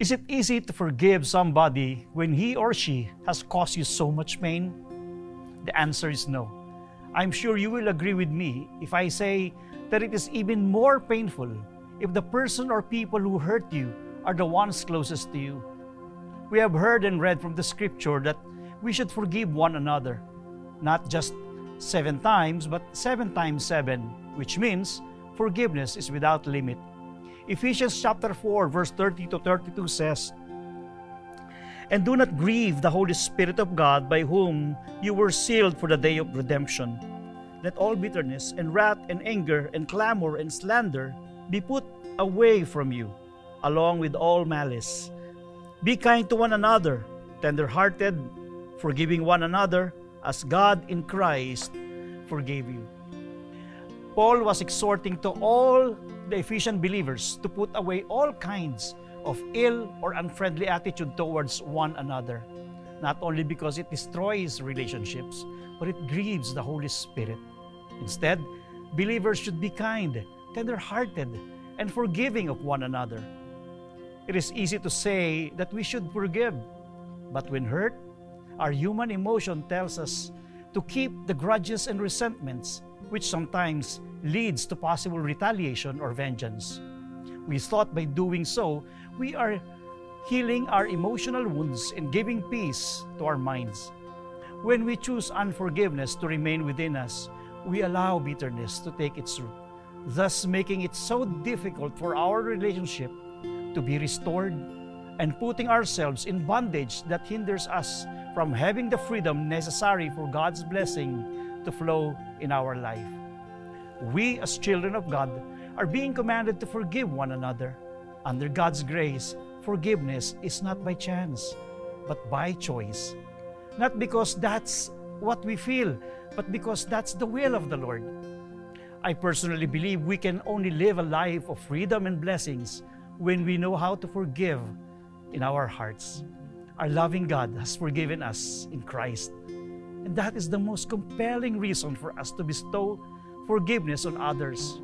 Is it easy to forgive somebody when he or she has caused you so much pain? The answer is no. I'm sure you will agree with me if I say that it is even more painful if the person or people who hurt you are the ones closest to you. We have heard and read from the scripture that we should forgive one another, not just seven times, but seven times seven, which means forgiveness is without limit. Ephesians chapter 4, verse 30 to 32 says, And do not grieve the Holy Spirit of God, by whom you were sealed for the day of redemption. Let all bitterness and wrath and anger and clamor and slander be put away from you, along with all malice. Be kind to one another, tender hearted, forgiving one another, as God in Christ forgave you. Paul was exhorting to all the Ephesian believers to put away all kinds of ill or unfriendly attitude towards one another, not only because it destroys relationships, but it grieves the Holy Spirit. Instead, believers should be kind, tender hearted, and forgiving of one another. It is easy to say that we should forgive, but when hurt, our human emotion tells us to keep the grudges and resentments, which sometimes leads to possible retaliation or vengeance. We thought by doing so, we are healing our emotional wounds and giving peace to our minds. When we choose unforgiveness to remain within us, we allow bitterness to take its root, thus making it so difficult for our relationship to be restored and putting ourselves in bondage that hinders us from having the freedom necessary for God's blessing to flow in our life. We, as children of God, are being commanded to forgive one another. Under God's grace, forgiveness is not by chance, but by choice. Not because that's what we feel, but because that's the will of the Lord. I personally believe we can only live a life of freedom and blessings when we know how to forgive in our hearts. Our loving God has forgiven us in Christ. And that is the most compelling reason for us to bestow forgiveness on others.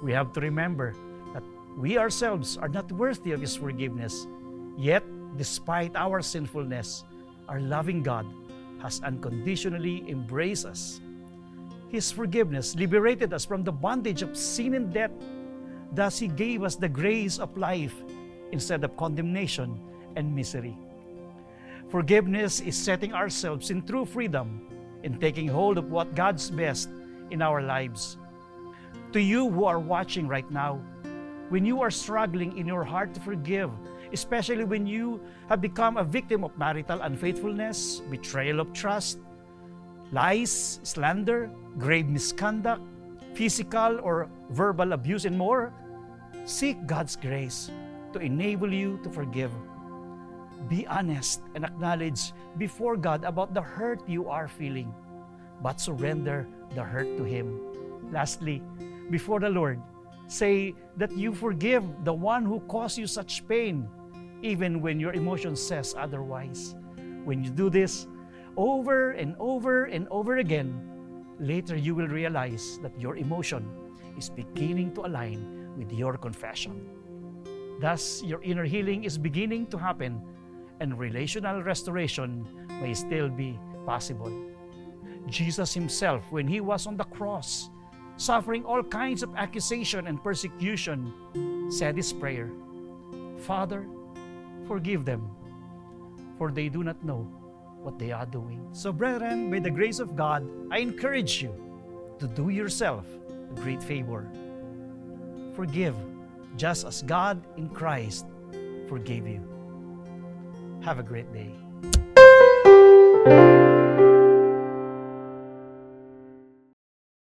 We have to remember that we ourselves are not worthy of His forgiveness. Yet, despite our sinfulness, our loving God has unconditionally embraced us. His forgiveness liberated us from the bondage of sin and death. Thus, He gave us the grace of life instead of condemnation and misery. Forgiveness is setting ourselves in true freedom in taking hold of what God's best in our lives. To you who are watching right now, when you are struggling in your heart to forgive, especially when you have become a victim of marital unfaithfulness, betrayal of trust, lies, slander, grave misconduct, physical or verbal abuse, and more, seek God's grace to enable you to forgive. Be honest and acknowledge before God about the hurt you are feeling, but surrender the hurt to Him. Lastly, before the Lord, say that you forgive the one who caused you such pain, even when your emotion says otherwise. When you do this over and over and over again, later you will realize that your emotion is beginning to align with your confession. Thus, your inner healing is beginning to happen and relational restoration may still be possible. Jesus Himself, when He was on the cross, suffering all kinds of accusation and persecution, said this prayer Father, forgive them, for they do not know what they are doing. So, brethren, by the grace of God, I encourage you to do yourself a great favor. Forgive, just as God in Christ forgave you. Have a great day.